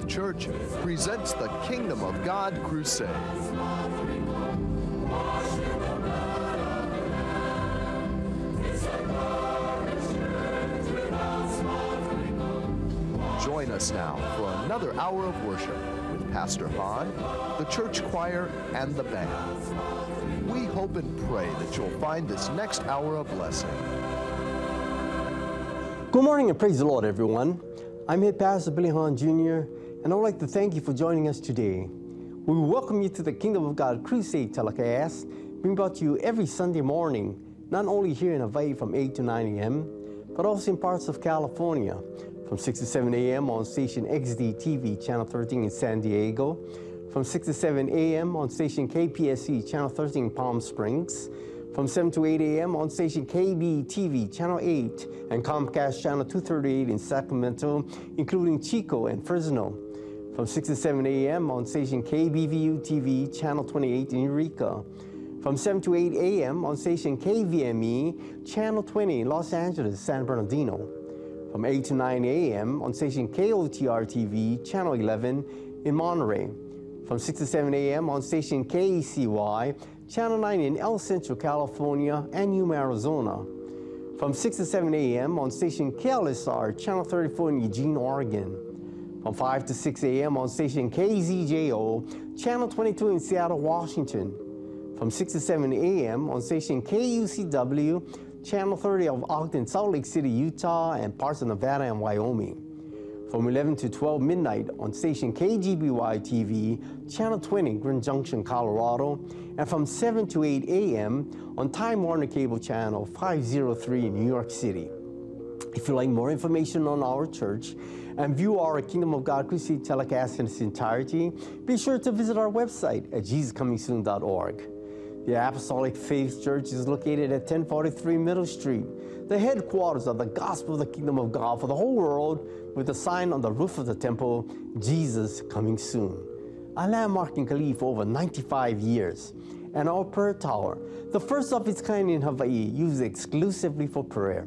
Faith Church presents the Kingdom of God Crusade. Join us now for another hour of worship with Pastor Hahn, the church choir, and the band. We hope and pray that you'll find this next hour a blessing. Good morning and praise the Lord, everyone. I'm Head Pastor Billy Hahn Jr., and I would like to thank you for joining us today. We welcome you to the Kingdom of God Crusade telecast, being brought to you every Sunday morning, not only here in Hawaii from 8 to 9 a.m., but also in parts of California from 6 to 7 a.m. on station XD TV, Channel 13 in San Diego, from 6 to 7 a.m. on station KPSC, Channel 13 in Palm Springs, from 7 to 8 a.m. on station KBTV, Channel 8, and Comcast Channel 238 in Sacramento, including Chico and Fresno. From 6 to 7 a.m. on station KBVU TV, Channel 28 in Eureka. From 7 to 8 a.m. on station KVME, Channel 20 in Los Angeles, San Bernardino. From 8 to 9 a.m. on station KOTR TV, Channel 11 in Monterey. From 6 to 7 a.m. on station KECY, Channel 9 in El Centro, California, and Yuma, Arizona. From 6 to 7 a.m. on station KLSR, Channel 34 in Eugene, Oregon. From 5 to 6 a.m. on station KZJO, Channel 22 in Seattle, Washington. From 6 to 7 a.m. on station KUCW, Channel 30 of Ogden, Salt Lake City, Utah, and parts of Nevada and Wyoming. From 11 to 12 midnight on station KGBY TV, Channel 20, Grand Junction, Colorado, and from 7 to 8 a.m. on Time Warner Cable Channel 503 in New York City. If you'd like more information on our church and view our Kingdom of God Crusade telecast in its entirety, be sure to visit our website at jesuscomingsoon.org. The Apostolic Faith Church is located at 1043 Middle Street, the headquarters of the gospel of the kingdom of God for the whole world, with a sign on the roof of the temple, Jesus coming soon. A landmark in Kalihi for over 95 years, and our prayer tower, the first of its kind in Hawaii, used exclusively for prayer.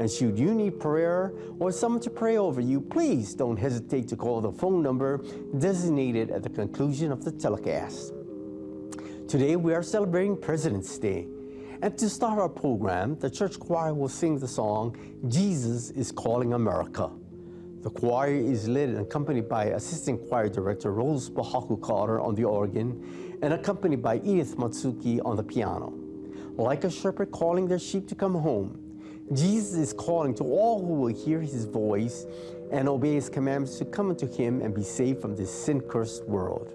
And should you need prayer or someone to pray over you, please don't hesitate to call the phone number designated at the conclusion of the telecast. Today we are celebrating President's Day. And to start our program, the church choir will sing the song, Jesus is Calling America. The choir is led and accompanied by Assistant Choir Director Rose Bahaku Carter on the organ and accompanied by Edith Matsuki on the piano. Like a shepherd calling their sheep to come home, Jesus is calling to all who will hear his voice and obey his commandments to come unto him and be saved from this sin cursed world.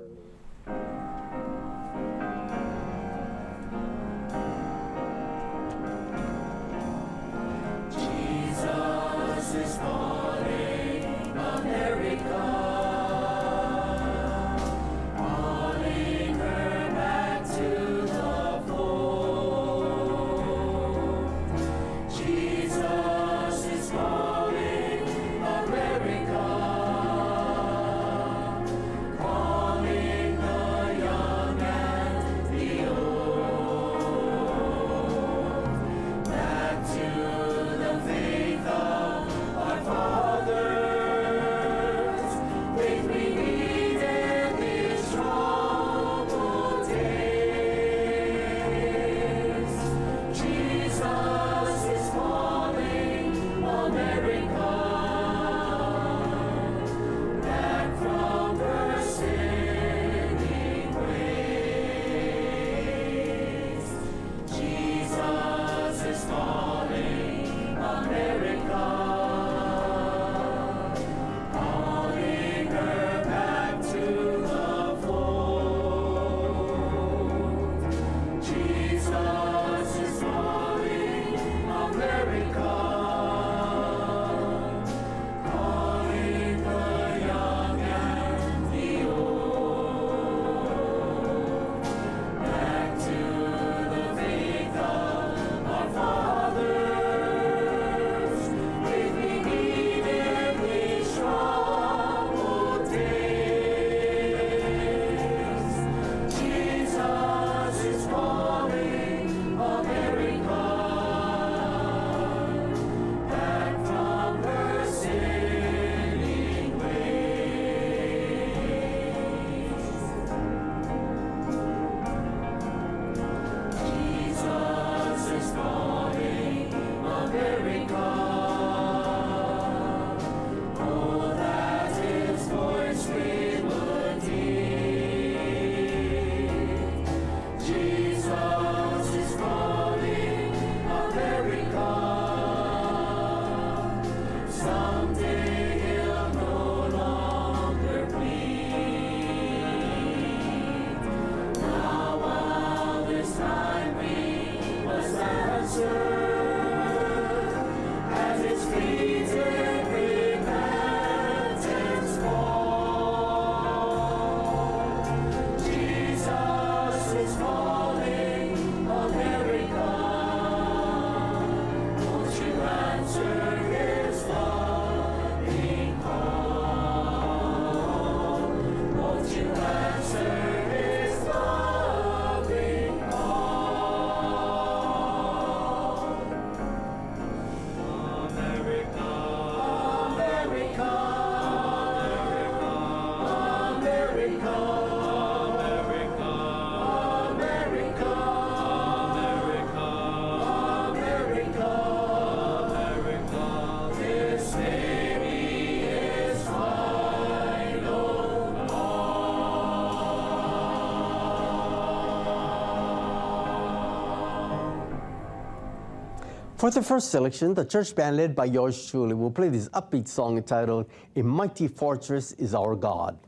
For the first selection, the church band led by yours truly will play this upbeat song entitled A Mighty Fortress is Our God.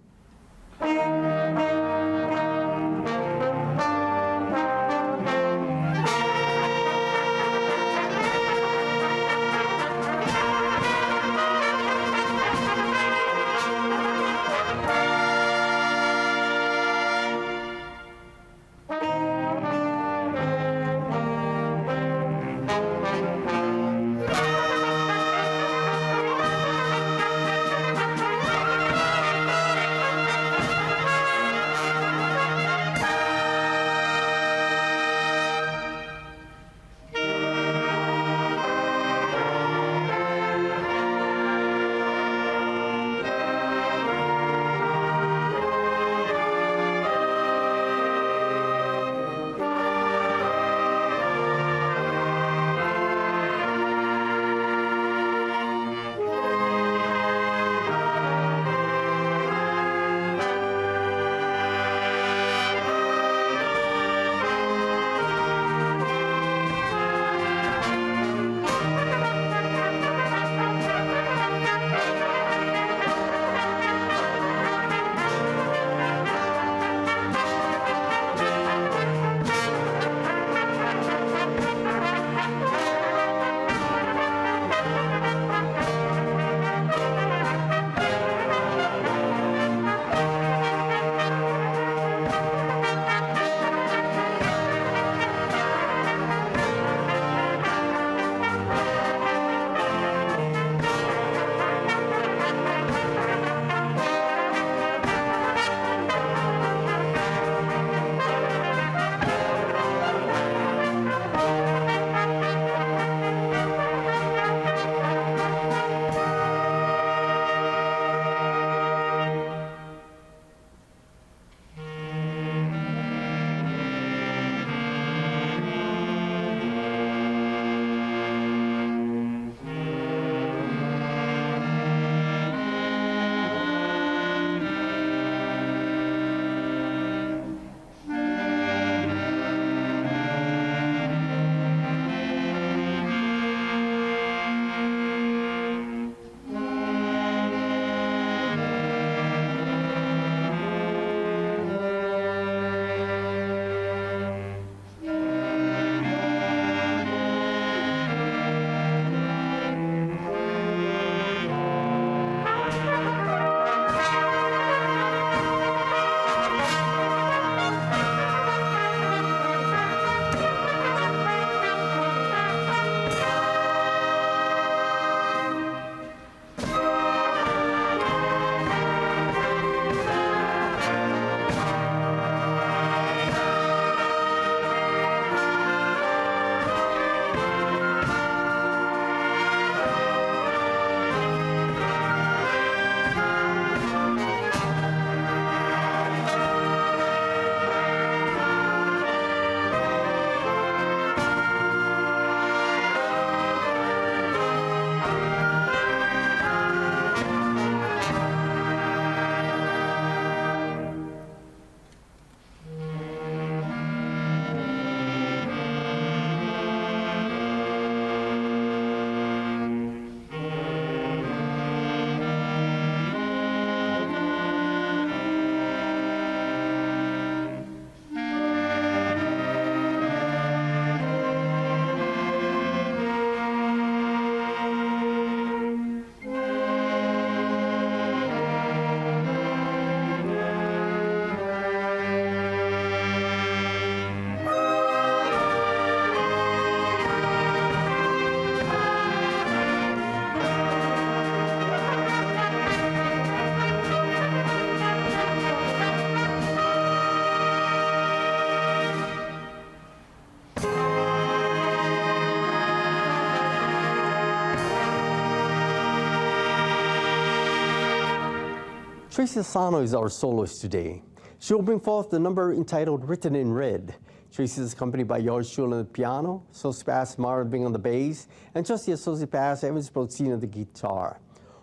Tracy Asano is our soloist today. She will bring forth the number entitled Written in Red. Tracy is accompanied by George Schul on the piano, Sosipas Marvin on the bass, and Trustee Sosipas Evans Brocine on the guitar.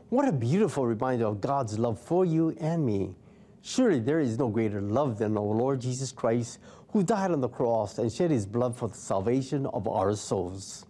What a beautiful reminder of God's love for you and me. Surely there is no greater love than our Lord Jesus Christ, who died on the cross and shed his blood for the salvation of our souls.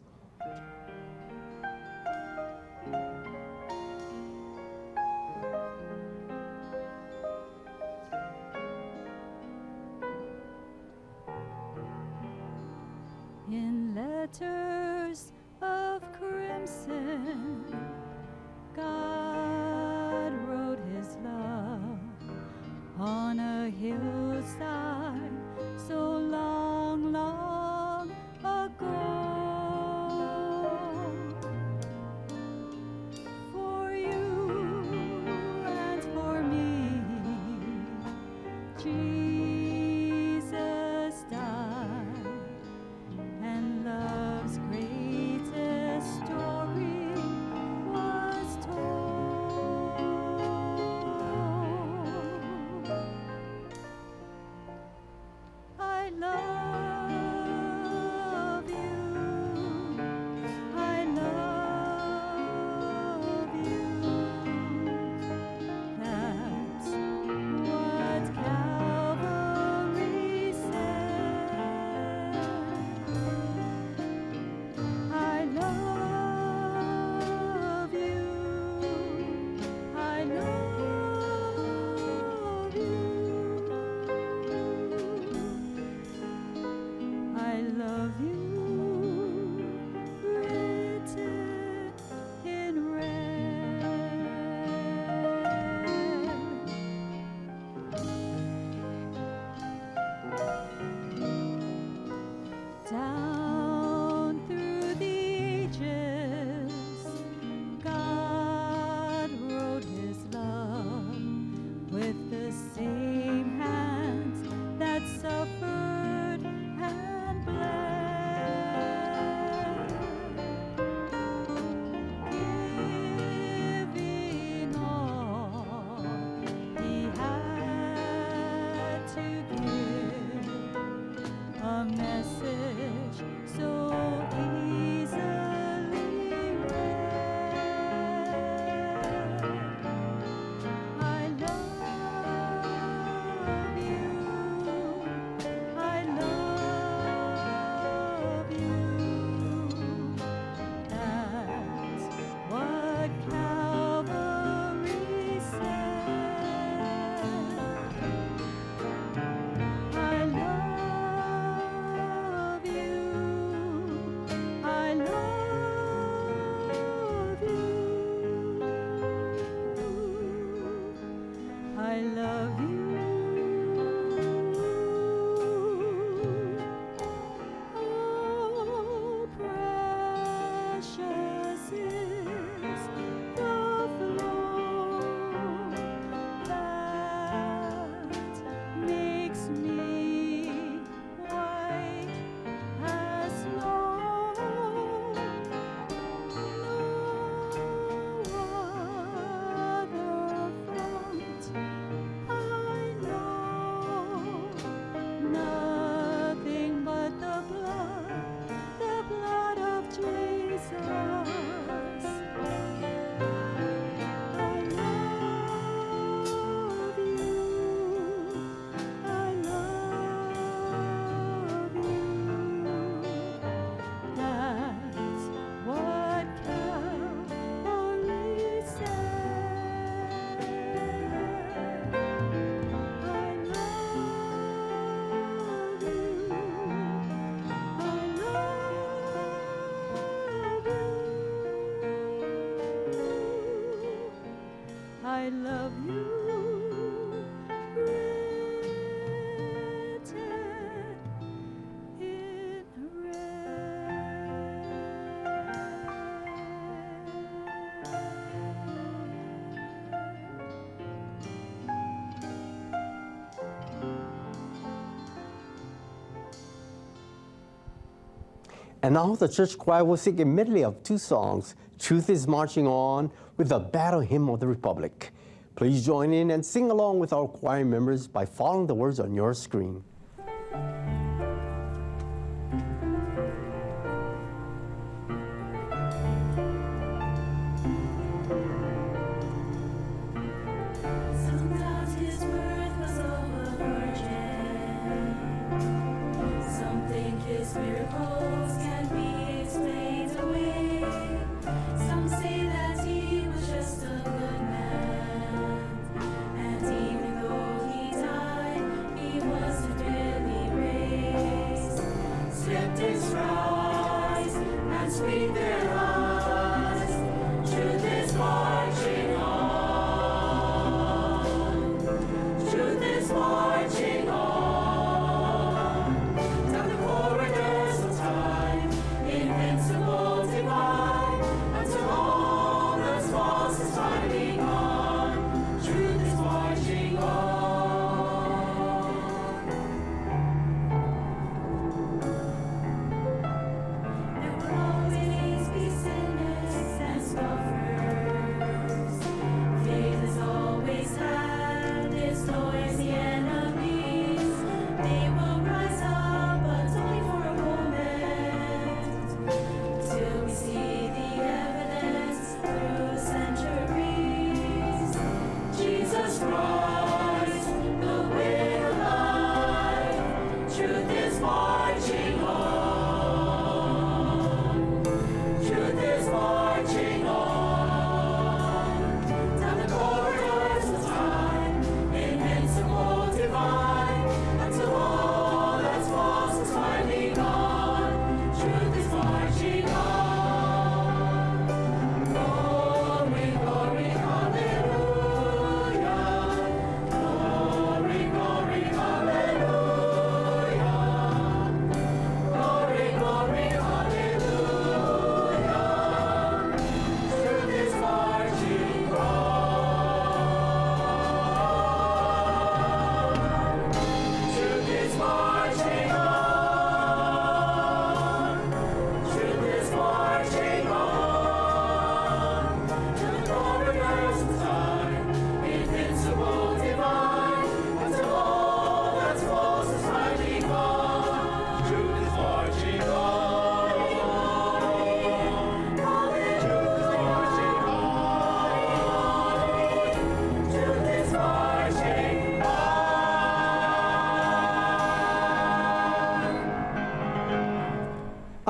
And now the church choir will sing a medley of two songs, Truth is Marching On with the Battle Hymn of the Republic. Please join in and sing along with our choir members by following the words on your screen.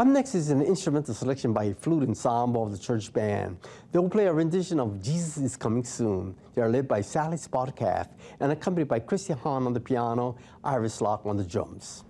Up next is an instrumental selection by a flute ensemble of the church band. They will play a rendition of Jesus is Coming Soon. They are led by Sally Spotcalf and accompanied by Christian Hahn on the piano, Iris Locke on the drums.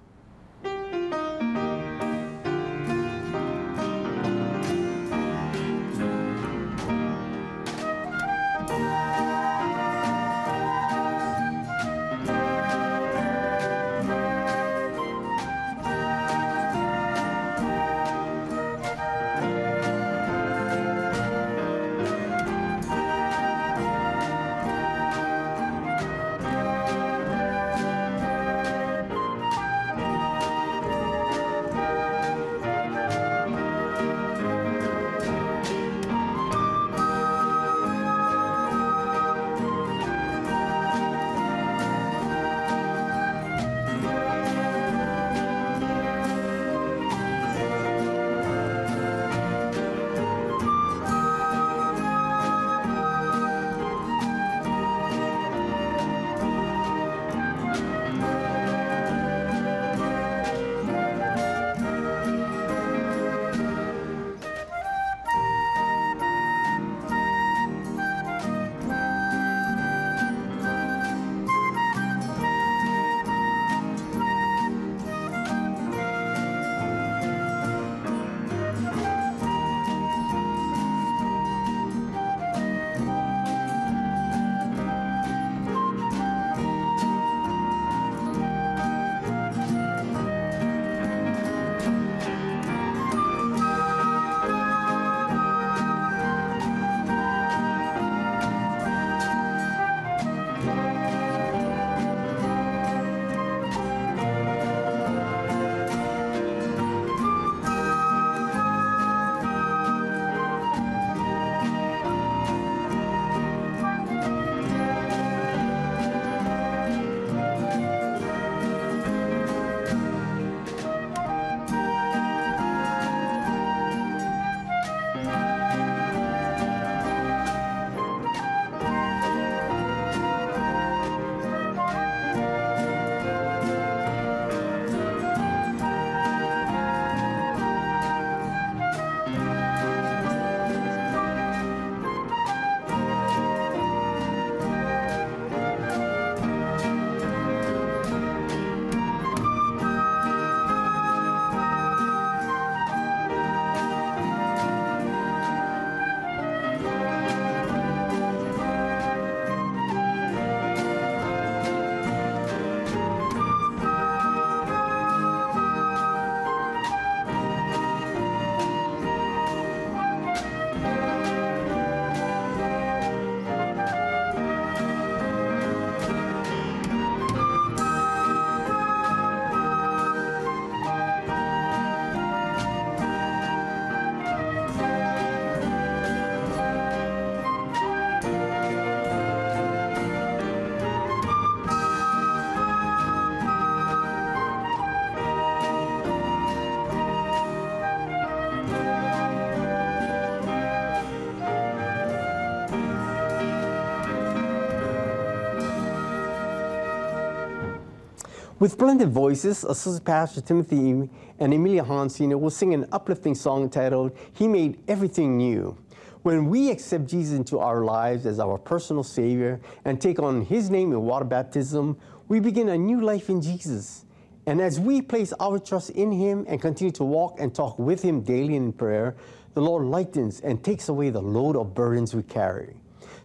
With blended voices, Associate Pastor Timothy and Emilia Hahn Sr. will sing an uplifting song entitled, He Made Everything New. When we accept Jesus into our lives as our personal Savior and take on His name in water baptism, we begin a new life in Jesus. And as we place our trust in Him and continue to walk and talk with Him daily in prayer, the Lord lightens and takes away the load of burdens we carry.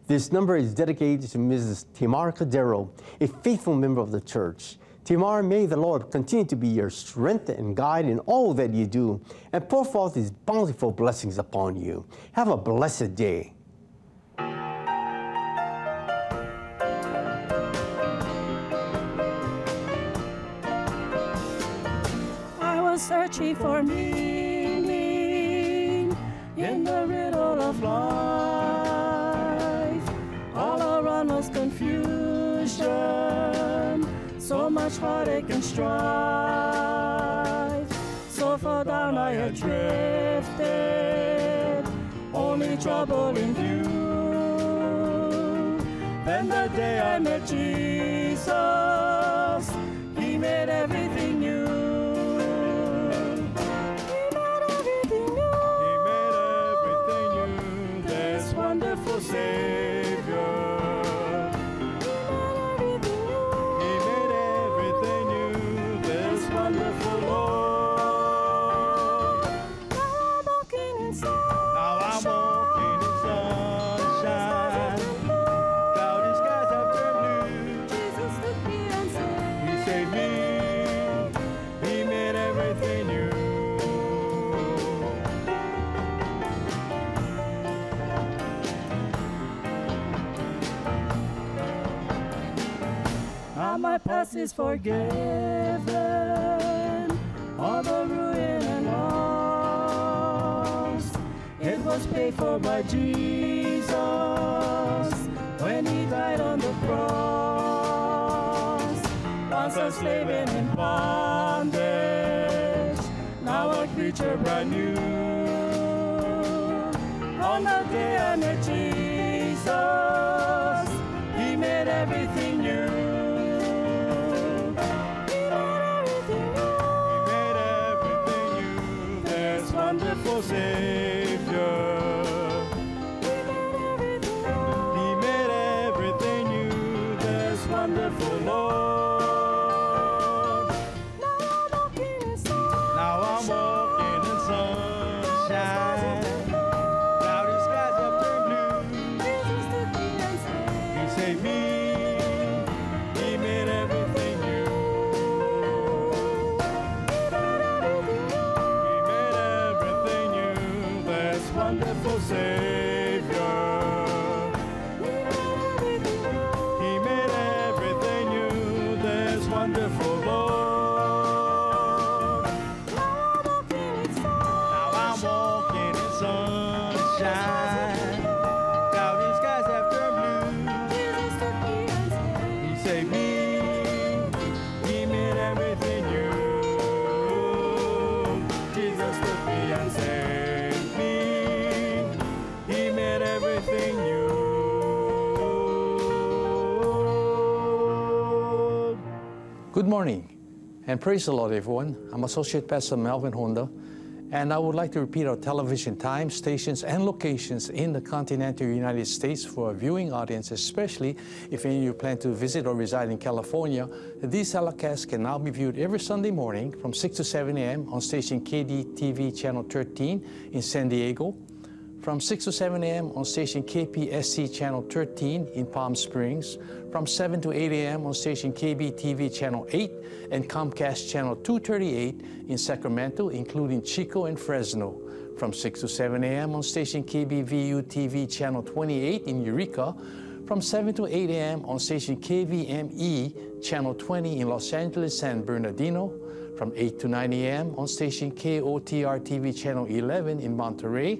This number is dedicated to Mrs. Tamara Cadero, a faithful member of the church. Tamara, may the Lord continue to be your strength and guide in all that you do and pour forth His bountiful blessings upon you. Have a blessed day. I was searching for meaning in the riddle of life. All around was confusion, so much heartache and strife. So far down I had drifted, only trouble in view. Then the day I met Jesus, is forgiven, all the ruin and loss. It was paid for by Jesus when He died on the cross. Once a slave and in bondage, now a creature brand new. On the day I met Good morning and praise the Lord, everyone. I'm Associate Pastor Melvin Honda, and I would like to repeat our television times, stations, and locations in the continental United States for a viewing audience, especially if any of you plan to visit or reside in California. These telecasts can now be viewed every Sunday morning from 6 to 7 a.m. on station KDTV Channel 13 in San Diego, from 6 to 7 a.m. on station KPSC Channel 13 in Palm Springs, from 7 to 8 a.m. on station KBTV Channel 8 and Comcast Channel 238 in Sacramento, including Chico and Fresno, from 6 to 7 a.m. on station KBVU TV Channel 28 in Eureka, from 7 to 8 a.m. on station KVME Channel 20 in Los Angeles, San Bernardino, from 8 to 9 a.m. on station KOTR TV Channel 11 in Monterey,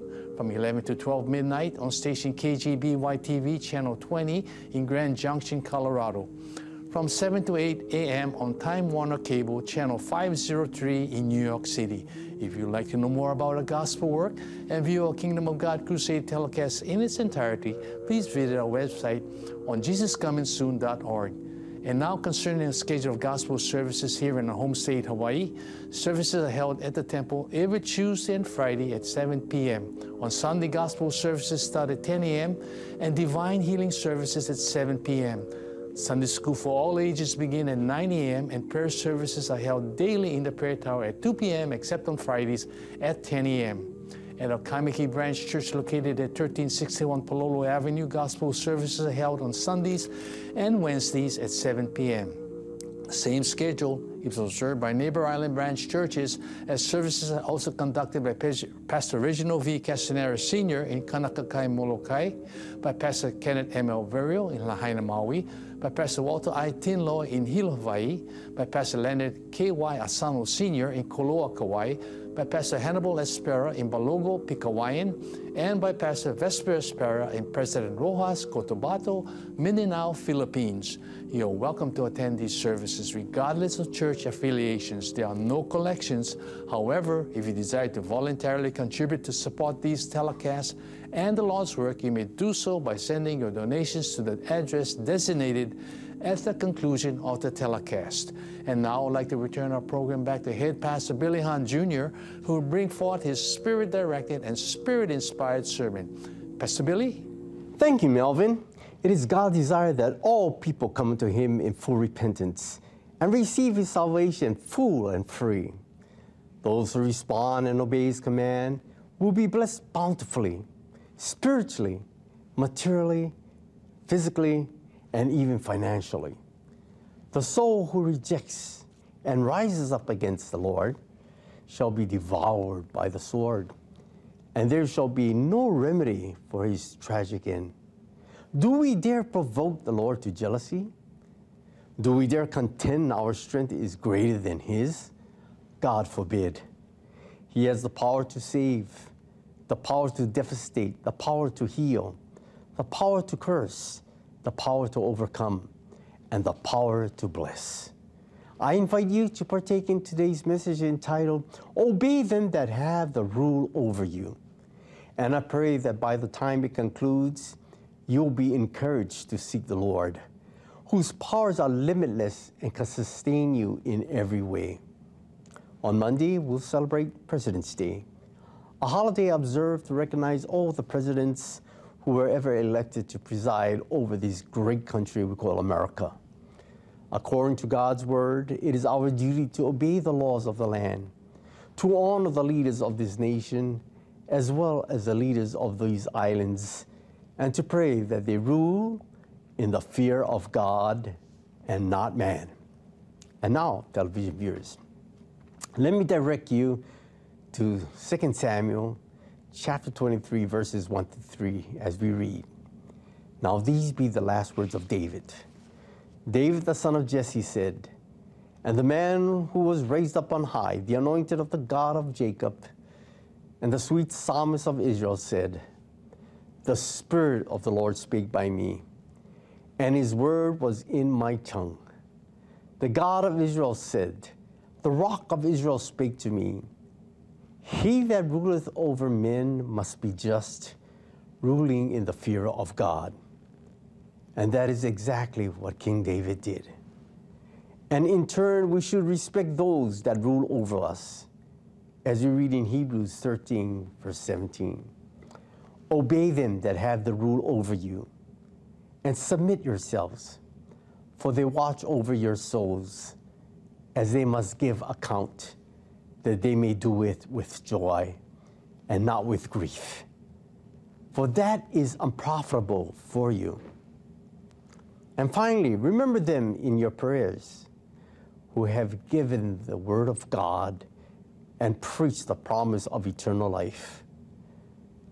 From 11 to 12 midnight on station KGBY TV channel 20 in Grand Junction, Colorado. From 7 to 8 a.m. on Time Warner Cable channel 503 in New York City. If you'd like to know more about our gospel work and view our Kingdom of God Crusade telecast in its entirety, please visit our website on jesuscomingsoon.org. And now concerning the schedule of gospel services here in our home state, Hawaii, services are held at the temple every Tuesday and Friday at 7 p.m. On Sunday, gospel services start at 10 a.m. and divine healing services at 7 p.m. Sunday school for all ages begin at 9 a.m. and prayer services are held daily in the prayer tower at 2 p.m. except on Fridays at 10 a.m. At our Branch Church located at 1361 Palolo Avenue, gospel services are held on Sundays and Wednesdays at 7 p.m. Same schedule is observed by neighbor island branch churches as services are also conducted by Pastor Reginald V. Castanera Sr. in Kaunakakai, Molokai, by Pastor Kenneth M. L. Verio in Lahaina, Maui, by Pastor Walter I. Tinlo in Hilo, Hawaii, by Pastor Leonard K.Y. Asano Sr. in Koloa, Kauai, by Pastor Hannibal Espera in Balogo, Pigcawayan, and by Pastor Vesper Espera in President Roxas, Cotabato, Mindanao, Philippines. You're welcome to attend these services regardless of church affiliations. There are no collections. However, if you desire to voluntarily contribute to support these telecasts and the Lord's work, you may do so by sending your donations to the address designated at the conclusion of the telecast. And now I'd like to return our program back to Head Pastor Billy Hahn Jr., who will bring forth his spirit directed and spirit inspired sermon. Pastor Billy? Thank you, Melvin. It is God's desire that all people come to Him in full repentance and receive His salvation full and free. Those who respond and obey His command will be blessed bountifully, spiritually, materially, physically, and even financially. The soul who rejects and rises up against the Lord shall be devoured by the sword, and there shall be no remedy for his tragic end. Do we dare provoke the Lord to jealousy? Do we dare contend our strength is greater than his? God forbid. He has the power to save, the power to devastate, the power to heal, the power to curse, the power to overcome, and the power to bless. I invite you to partake in today's message entitled, Obey Them That Have the Rule Over You. And I pray that by the time it concludes, you'll be encouraged to seek the Lord, whose powers are limitless and can sustain you in every way. On Monday, we'll celebrate President's Day, a holiday observed to recognize all the presidents who were ever elected to preside over this great country we call America. According to God's word, it is our duty to obey the laws of the land, to honor the leaders of this nation, as well as the leaders of these islands, and to pray that they rule in the fear of God and not man. And now, television viewers, let me direct you to 2 Samuel chapter 23, verses 1 to 3, as we read. Now, these be the last words of David. David, the son of Jesse, said, And the man who was raised up on high, the anointed of the God of Jacob, and the sweet psalmist of Israel said, The Spirit of the Lord spake by me, and his word was in my tongue. The God of Israel said, The rock of Israel spake to me. He that ruleth over men must be just, ruling in the fear of God. And that is exactly what King David did. And in turn, we should respect those that rule over us, as you read in Hebrews 13, verse 17. Obey them that have the rule over you, and submit yourselves, for they watch over your souls, as they must give account that they may do it with joy and not with grief. For that is unprofitable for you. And finally, remember them in your prayers who have given the word of God and preached the promise of eternal life.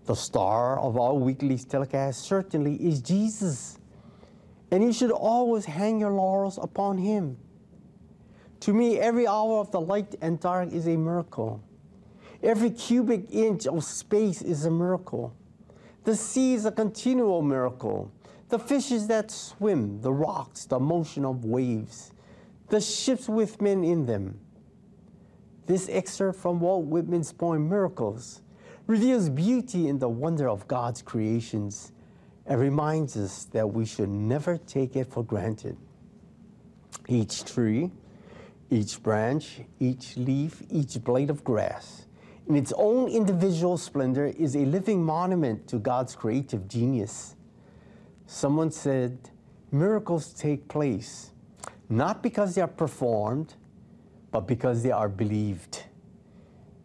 The star of our weekly telecast certainly is Jesus. and you should always hang your laurels upon him. To me, every hour of the light and dark is a miracle. Every cubic inch of space is a miracle. The sea is a continual miracle. The fishes that swim, the rocks, the motion of waves, the ships with men in them. This excerpt from Walt Whitman's poem Miracles reveals beauty in the wonder of God's creations and reminds us that we should never take it for granted. Each tree, each branch, each leaf, each blade of grass, in its own individual splendor, is a living monument to God's creative genius. Someone said, miracles take place not because they are performed, but because they are believed.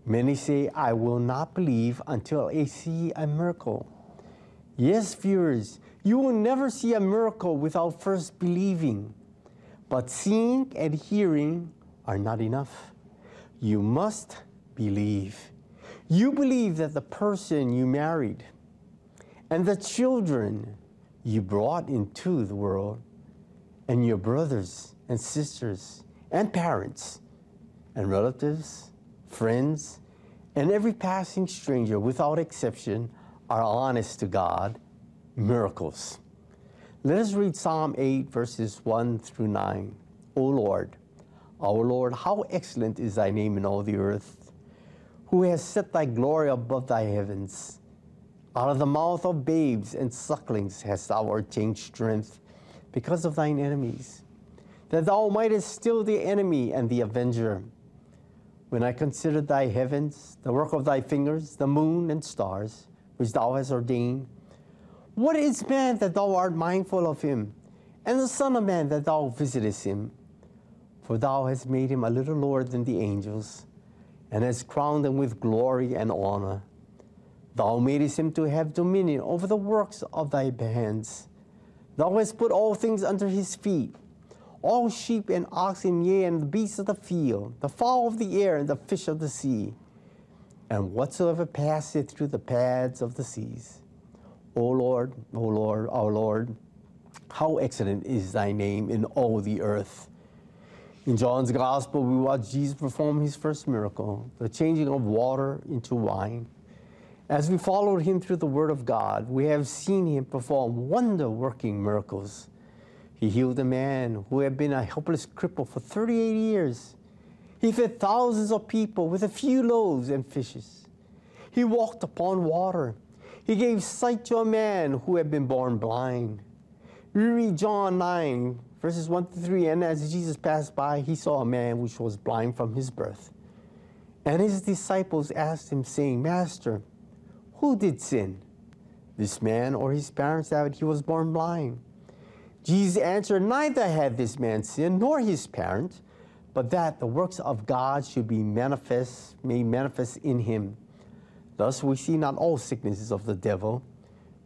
Many say, I will not believe until I see a miracle. Yes, viewers, you will never see a miracle without first believing. But seeing and hearing are not enough. You must believe. You believe that the person you married and the children you brought into the world and your brothers and sisters and parents and relatives, friends, and every passing stranger without exception are honest to God, miracles. Let us read Psalm 8, verses 1 through 9. O Lord, our Lord, how excellent is thy name in all the earth, who has set thy glory above thy heavens. Out of the mouth of babes and sucklings hast thou ordained strength because of thine enemies, that thou mightest still the enemy and the avenger. When I consider thy heavens, the work of thy fingers, the moon and stars, which thou hast ordained, what is man that thou art mindful of him, and the Son of Man that thou visitest him? For thou hast made him a little lower than the angels, and hast crowned him with glory and honor. Thou madest him to have dominion over the works of thy hands. Thou hast put all things under his feet all sheep and oxen, yea, and the beasts of the field, the fowl of the air, and the fish of the sea, and whatsoever passeth through the paths of the seas. O Lord, O Lord, our Lord, how excellent is thy name in all the earth. In John's Gospel, we watch Jesus perform his first miracle, the changing of water into wine. As we followed him through the Word of God, we have seen him perform wonder working miracles. He healed a man who had been a helpless cripple for 38 years. He fed thousands of people with a few loaves and fishes. He walked upon water. He gave sight to a man who had been born blind. We read John 9, verses 1 to 3, and as Jesus passed by, he saw a man which was blind from his birth. And his disciples asked him, saying, Master, who did sin, this man or his parents, that he was born blind? Jesus answered, Neither had this man sinned, nor his parents, but that the works of God should be manifest, made manifest in him. Thus we see not all sicknesses of the devil,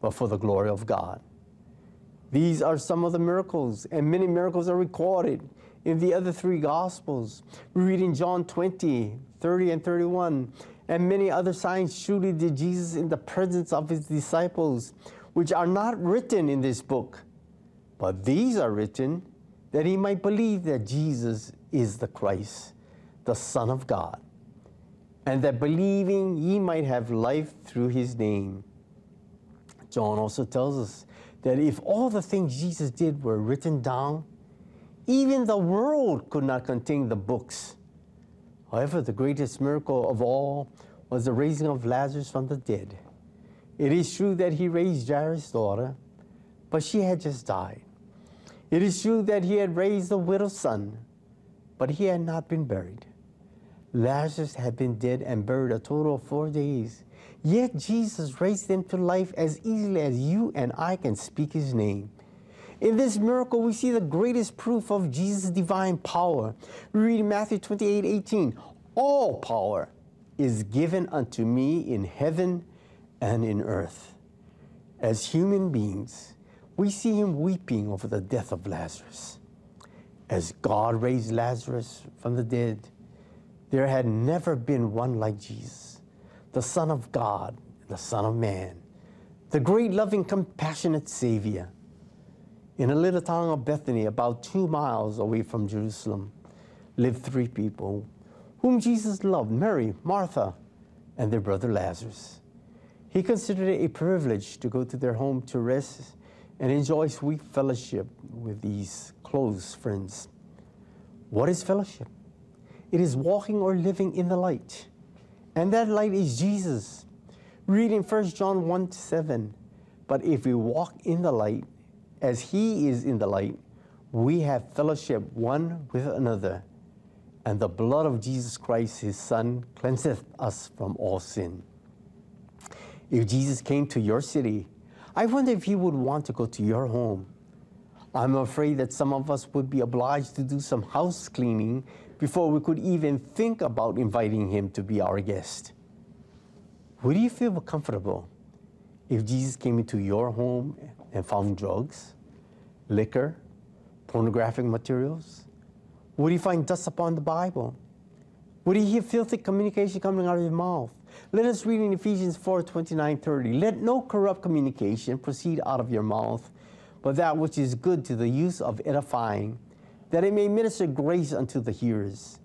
but for the glory of God. These are some of the miracles, and many miracles are recorded in the other three Gospels. We read in John 20, 30, and 31, and many other signs truly did Jesus in the presence of his disciples, which are not written in this book. But these are written that he might believe that Jesus is the Christ, the Son of God, and that believing ye might have life through his name. John also tells us that if all the things Jesus did were written down, even the world could not contain the books. However, the greatest miracle of all was the raising of Lazarus from the dead. It is true that he raised Jairus' daughter, but she had just died. It is true that he had raised the widow's son, but he had not been buried. Lazarus had been dead and buried a total of four days. Yet Jesus raised him to life as easily as you and I can speak his name. In this miracle, we see the greatest proof of Jesus' divine power. We read in Matthew 28 18, All power is given unto me in heaven and in earth. As human beings, we see him weeping over the death of Lazarus. As God raised Lazarus from the dead, there had never been one like Jesus, the Son of God, the Son of Man, the great, loving, compassionate Savior. In a little town of Bethany, about two miles away from Jerusalem, lived three people whom Jesus loved Mary, Martha, and their brother Lazarus. He considered it a privilege to go to their home to rest and enjoy sweet fellowship with these close friends. What is fellowship? It is walking or living in the light. And that light is Jesus. Read in 1 John 1 7. But if we walk in the light, as he is in the light, we have fellowship one with another. And the blood of Jesus Christ, his Son, cleanseth us from all sin. If Jesus came to your city, I wonder if he would want to go to your home. I'm afraid that some of us would be obliged to do some house cleaning before we could even think about inviting him to be our guest. Would you feel comfortable if Jesus came into your home and found drugs, liquor, pornographic materials? Would he find dust upon the Bible? Would he hear filthy communication coming out of your mouth? Let us read in Ephesians 4 29 30. Let no corrupt communication proceed out of your mouth, but that which is good to the use of edifying, that it may minister grace unto the hearers.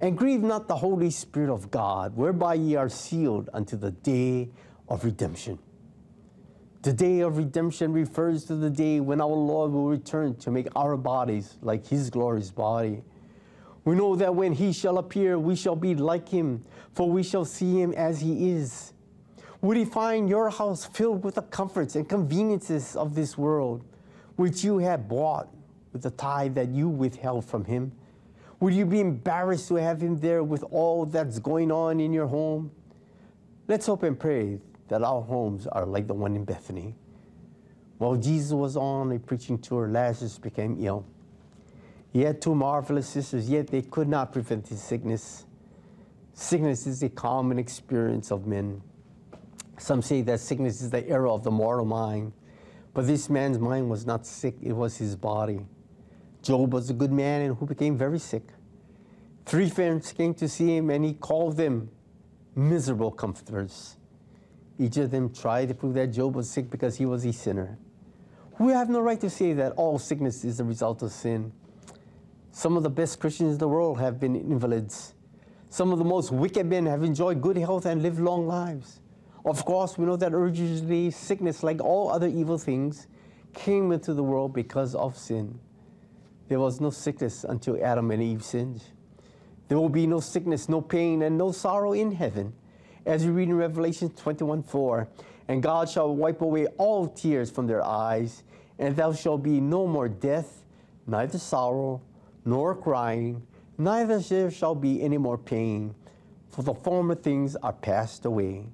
And grieve not the Holy Spirit of God, whereby ye are sealed unto the day of redemption. The day of redemption refers to the day when our Lord will return to make our bodies like his glorious body. We know that when he shall appear, we shall be like him, for we shall see him as he is. Would he find your house filled with the comforts and conveniences of this world, which you have bought with the tithe that you withheld from him? Would you be embarrassed to have him there with all that's going on in your home? Let's hope and pray that our homes are like the one in Bethany. While Jesus was on a preaching tour, Lazarus became ill. He had two marvelous sisters, yet they could not prevent his sickness. Sickness is a common experience of men. Some say that sickness is the error of the mortal mind, but this man's mind was not sick, it was his body. Job was a good man and who became very sick. Three friends came to see him, and he called them miserable comforters. Each of them tried to prove that Job was sick because he was a sinner. We have no right to say that all sickness is the result of sin. Some of the best Christians in the world have been invalids. Some of the most wicked men have enjoyed good health and lived long lives. Of course, we know that originally sickness, like all other evil things, came into the world because of sin. There was no sickness until Adam and Eve sinned. There will be no sickness, no pain, and no sorrow in heaven. As we read in Revelation 21 4, and God shall wipe away all tears from their eyes, and there shall be no more death, neither sorrow, nor crying, neither shall there shall be any more pain, for the former things are passed away.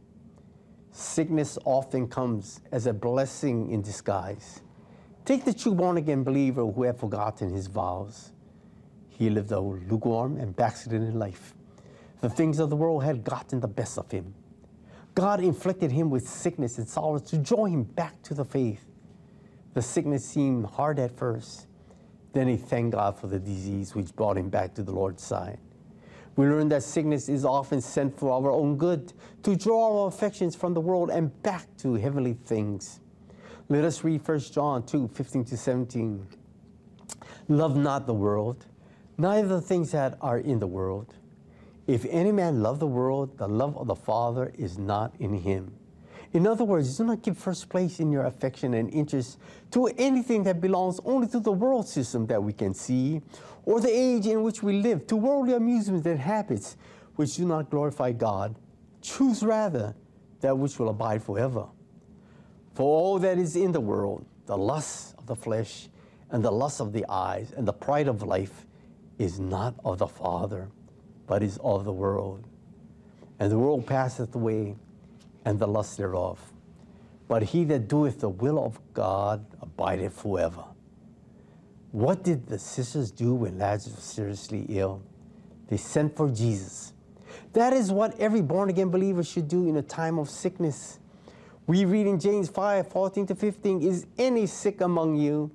Sickness often comes as a blessing in disguise. Take the true born again believer who had forgotten his vows. He lived a lukewarm and backslidden life. The things of the world had gotten the best of him. God inflicted him with sickness and sorrow to draw him back to the faith. The sickness seemed hard at first. Then he thanked God for the disease which brought him back to the Lord's side. We learn that sickness is often sent for our own good, to draw our affections from the world and back to heavenly things. Let us read 1 John 2 15 to 17. Love not the world, neither the things that are in the world. If any man love the world, the love of the Father is not in him. In other words, do not give first place in your affection and interest to anything that belongs only to the world system that we can see, or the age in which we live, to worldly amusements and habits which do not glorify God. Choose rather that which will abide forever. For all that is in the world, the lust of the flesh, and the lust of the eyes, and the pride of life, is not of the Father, but is of the world. And the world passeth away, and the lust thereof. But he that doeth the will of God abideth forever. What did the sisters do when Lazarus was seriously ill? They sent for Jesus. That is what every born again believer should do in a time of sickness. We read in James 5 14 to 15 Is any sick among you?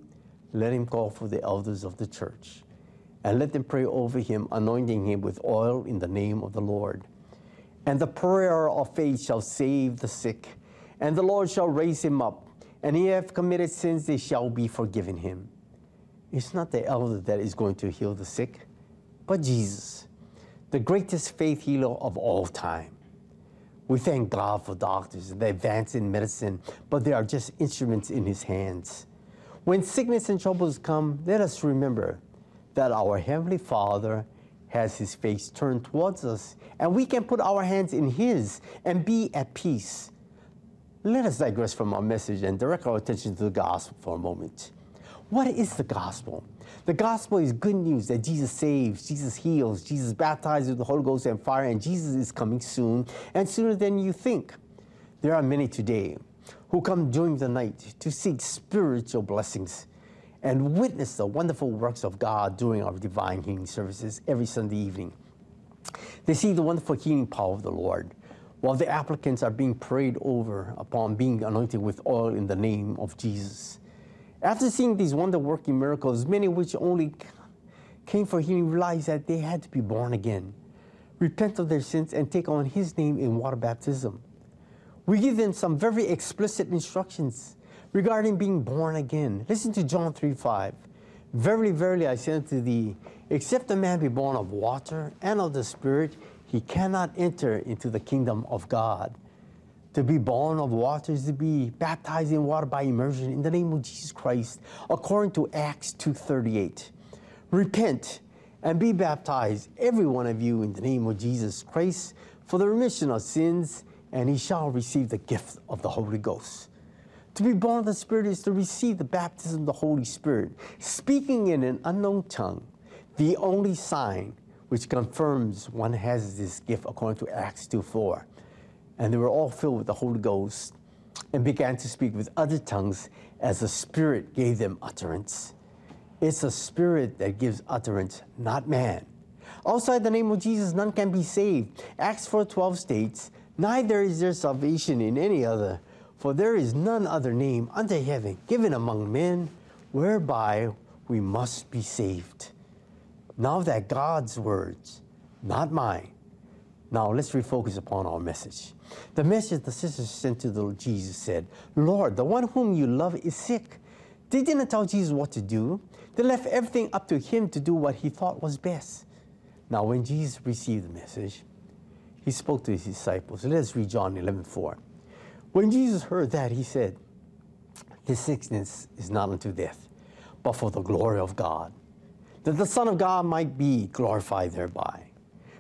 Let him call for the elders of the church, and let them pray over him, anointing him with oil in the name of the Lord. And the prayer of faith shall save the sick, and the Lord shall raise him up. and he have committed sins, they shall be forgiven him. It's not the elder that is going to heal the sick, but Jesus, the greatest faith healer of all time. We thank God for doctors and the advance in medicine, but they are just instruments in his hands. When sickness and troubles come, let us remember that our Heavenly Father has his face turned towards us, and we can put our hands in his and be at peace. Let us digress from our message and direct our attention to the gospel for a moment. What is the gospel? The gospel is good news that Jesus saves, Jesus heals, Jesus baptizes with the Holy Ghost and fire, and Jesus is coming soon, and sooner than you think. There are many today who come during the night to seek spiritual blessings and witness the wonderful works of God during our divine healing services every Sunday evening. They see the wonderful healing power of the Lord, while the applicants are being prayed over upon being anointed with oil in the name of Jesus. After seeing these wonder working miracles, many which only came for healing realized that they had to be born again, repent of their sins, and take on His name in water baptism. We give them some very explicit instructions regarding being born again. Listen to John 3 5. Verily, verily, I say unto thee, except a man be born of water and of the Spirit, he cannot enter into the kingdom of God. To be born of water is to be baptized in water by immersion in the name of Jesus Christ, according to Acts 2:38. Repent and be baptized, every one of you, in the name of Jesus Christ, for the remission of sins, and he shall receive the gift of the Holy Ghost. To be born of the Spirit is to receive the baptism of the Holy Spirit, speaking in an unknown tongue, the only sign which confirms one has this gift according to Acts 2 4. And they were all filled with the Holy Ghost and began to speak with other tongues as the Spirit gave them utterance. It's the Spirit that gives utterance, not man. Outside the name of Jesus, none can be saved. Acts 4:12 states, "Neither is there salvation in any other, for there is none other name under heaven given among men whereby we must be saved." Now that God's words, not mine. Now let's refocus upon our message. The message the sisters sent to the Jesus said, Lord, the one whom you love is sick. They didn't tell Jesus what to do. They left everything up to him to do what he thought was best. Now, when Jesus received the message, he spoke to his disciples. Let us read John 11 4. When Jesus heard that, he said, This sickness is not unto death, but for the glory of God, that the Son of God might be glorified thereby.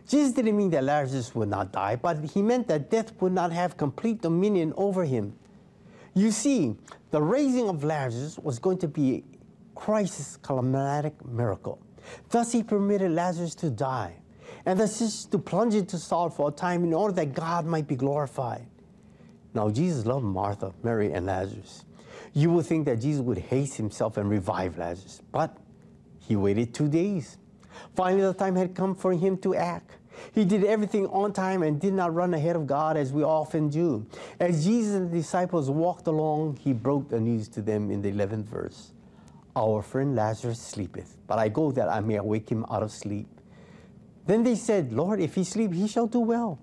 Jesus didn't mean that Lazarus would not die, but he meant that death would not have complete dominion over him. You see, the raising of Lazarus was going to be Christ's climatic miracle. Thus, he permitted Lazarus to die, and the sisters to plunge into sorrow for a time in order that God might be glorified. Now, Jesus loved Martha, Mary, and Lazarus. You would think that Jesus would haste himself and revive Lazarus, but he waited two days. Finally, the time had come for him to act. He did everything on time and did not run ahead of God as we often do. As Jesus and the disciples walked along, he broke the news to them in the 11th verse Our friend Lazarus sleepeth, but I go that I may awake him out of sleep. Then they said, Lord, if he sleep, he shall do well.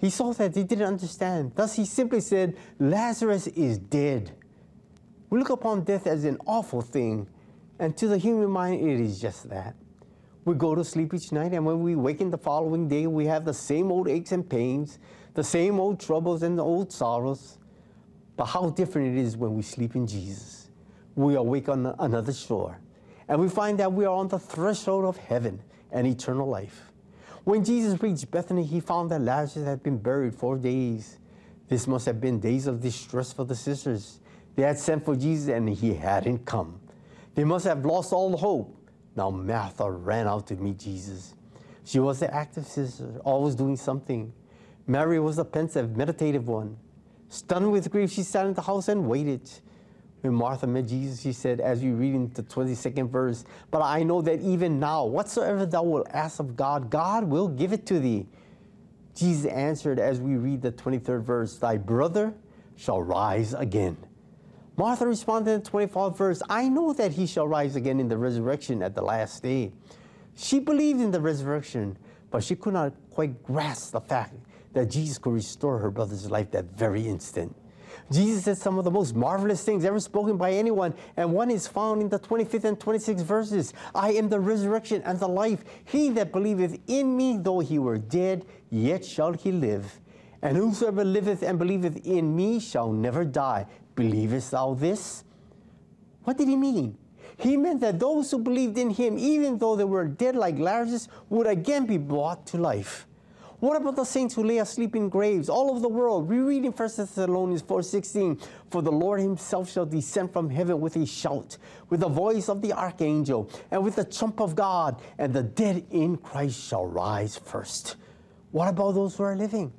He saw that they didn't understand. Thus he simply said, Lazarus is dead. We look upon death as an awful thing, and to the human mind, it is just that. We go to sleep each night, and when we waken the following day, we have the same old aches and pains, the same old troubles and the old sorrows. But how different it is when we sleep in Jesus. We awake on another shore, and we find that we are on the threshold of heaven and eternal life. When Jesus reached Bethany, he found that Lazarus had been buried four days. This must have been days of distress for the sisters. They had sent for Jesus, and he hadn't come. They must have lost all hope. Now Martha ran out to meet Jesus. She was the active sister, always doing something. Mary was the pensive, meditative one. Stunned with grief, she sat in the house and waited. When Martha met Jesus, she said, as we read in the 22nd verse, But I know that even now, whatsoever thou wilt ask of God, God will give it to thee. Jesus answered, as we read the 23rd verse, Thy brother shall rise again. Martha responded in the 24th verse, I know that he shall rise again in the resurrection at the last day. She believed in the resurrection, but she could not quite grasp the fact that Jesus could restore her brother's life that very instant. Jesus said some of the most marvelous things ever spoken by anyone, and one is found in the 25th and 26th verses. I am the resurrection and the life. He that believeth in me, though he were dead, yet shall he live. And whosoever liveth and believeth in me shall never die. Believest thou this? What did he mean? He meant that those who believed in him, even though they were dead like Lazarus, would again be brought to life. What about the saints who lay asleep in graves all over the world? We read in 1 Thessalonians 4:16, "For the Lord himself shall descend from heaven with a shout, with the voice of the archangel, and with the trump of God, and the dead in Christ shall rise first." What about those who are living?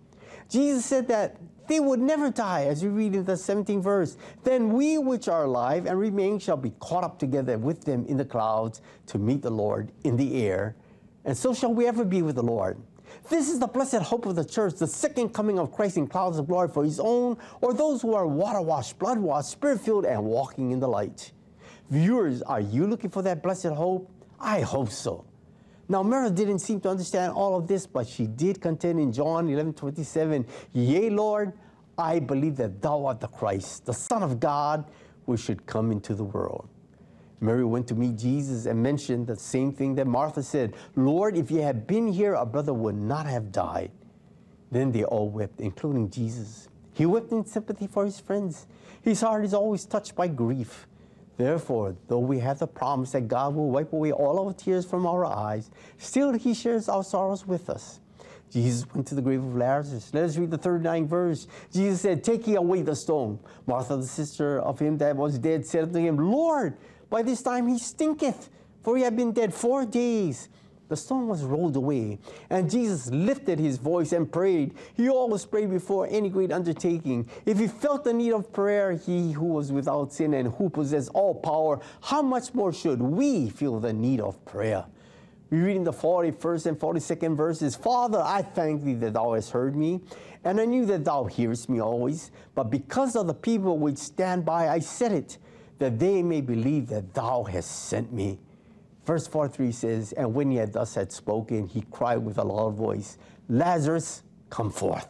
Jesus said that they would never die, as we read in the 17th verse. Then we which are alive and remain shall be caught up together with them in the clouds to meet the Lord in the air, and so shall we ever be with the Lord. This is the blessed hope of the church, the second coming of Christ in clouds of glory for his own, or those who are water washed, blood washed, spirit filled, and walking in the light. Viewers, are you looking for that blessed hope? I hope so. Now, Mary didn't seem to understand all of this, but she did contend in John 11 27, Yea, Lord, I believe that thou art the Christ, the Son of God, which should come into the world. Mary went to meet Jesus and mentioned the same thing that Martha said Lord, if you had been here, our brother would not have died. Then they all wept, including Jesus. He wept in sympathy for his friends. His heart is always touched by grief. Therefore, though we have the promise that God will wipe away all our tears from our eyes, still he shares our sorrows with us. Jesus went to the grave of Lazarus. Let us read the 39th verse. Jesus said, Take ye away the stone. Martha, the sister of him that was dead, said unto him, Lord, by this time he stinketh, for he had been dead four days. The stone was rolled away, and Jesus lifted his voice and prayed. He always prayed before any great undertaking. If he felt the need of prayer, he who was without sin and who possessed all power, how much more should we feel the need of prayer? We read in the 41st and 42nd verses Father, I thank thee that thou hast heard me, and I knew that thou hearest me always. But because of the people which stand by, I said it, that they may believe that thou hast sent me. Verse 43 says, And when he had thus had spoken, he cried with a loud voice, Lazarus, come forth.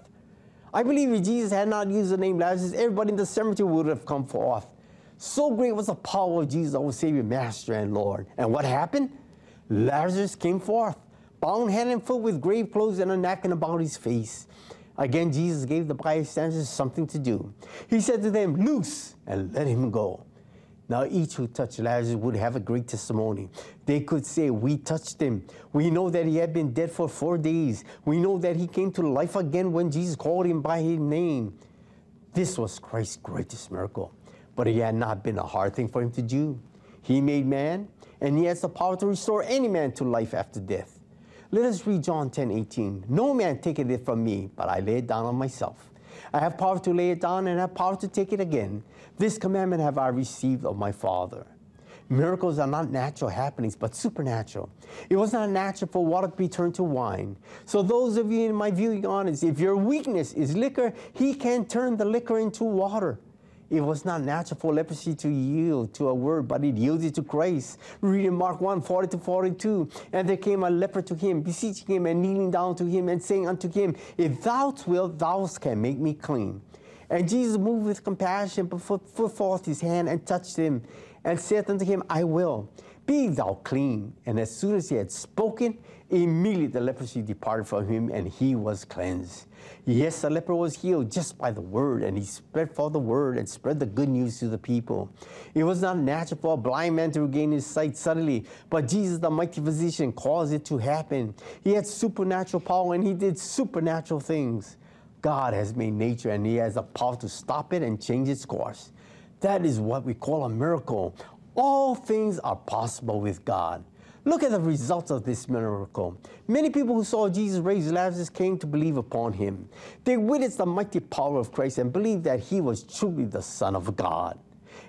I believe if Jesus had not used the name Lazarus, everybody in the cemetery would have come forth. So great was the power of Jesus, our Savior, Master, and Lord. And what happened? Lazarus came forth, bound hand and foot with grave clothes and a napkin about his face. Again, Jesus gave the bystanders something to do. He said to them, Loose and let him go. Now, each who touched Lazarus would have a great testimony. They could say, We touched him. We know that he had been dead for four days. We know that he came to life again when Jesus called him by his name. This was Christ's greatest miracle, but it had not been a hard thing for him to do. He made man, and he has the power to restore any man to life after death. Let us read John 10 18. No man taketh it from me, but I lay it down on myself. I have power to lay it down and have power to take it again. This commandment have I received of my Father. Miracles are not natural happenings, but supernatural. It was not natural for water to be turned to wine. So, those of you in my viewing audience, if your weakness is liquor, He can turn the liquor into water. It was not natural for leprosy to yield to a word, but it yielded to grace. Read in Mark 1 40 to 42. And there came a leper to him, beseeching him and kneeling down to him and saying unto him, If thou wilt, thou can make me clean. And Jesus moved with compassion, but put forth his hand and touched him, and said unto him, I will. Be thou clean. And as soon as he had spoken, immediately the leprosy departed from him, and he was cleansed. Yes, the leper was healed just by the word, and he spread forth the word and spread the good news to the people. It was not natural for a blind man to regain his sight suddenly, but Jesus, the mighty physician, caused it to happen. He had supernatural power, and he did supernatural things. God has made nature, and he has the power to stop it and change its course. That is what we call a miracle. All things are possible with God. Look at the results of this miracle. Many people who saw Jesus raise Lazarus came to believe upon him. They witnessed the mighty power of Christ and believed that he was truly the Son of God.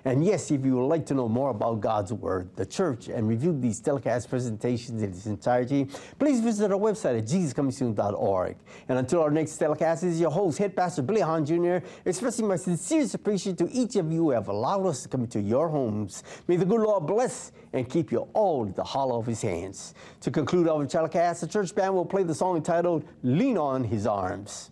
And yes, if you would like to know more about God's Word, the church, and review these telecast presentations in its entirety, please visit our website at jesuscomingsoon.org. And until our next telecast, is your host, Head Pastor Billy Hahn Jr., expressing my sincerest appreciation to each of you who have allowed us to come into your homes. May the good Lord bless and keep you all in the hollow of his hands. To conclude our telecast, the church band will play the song entitled Lean on His Arms.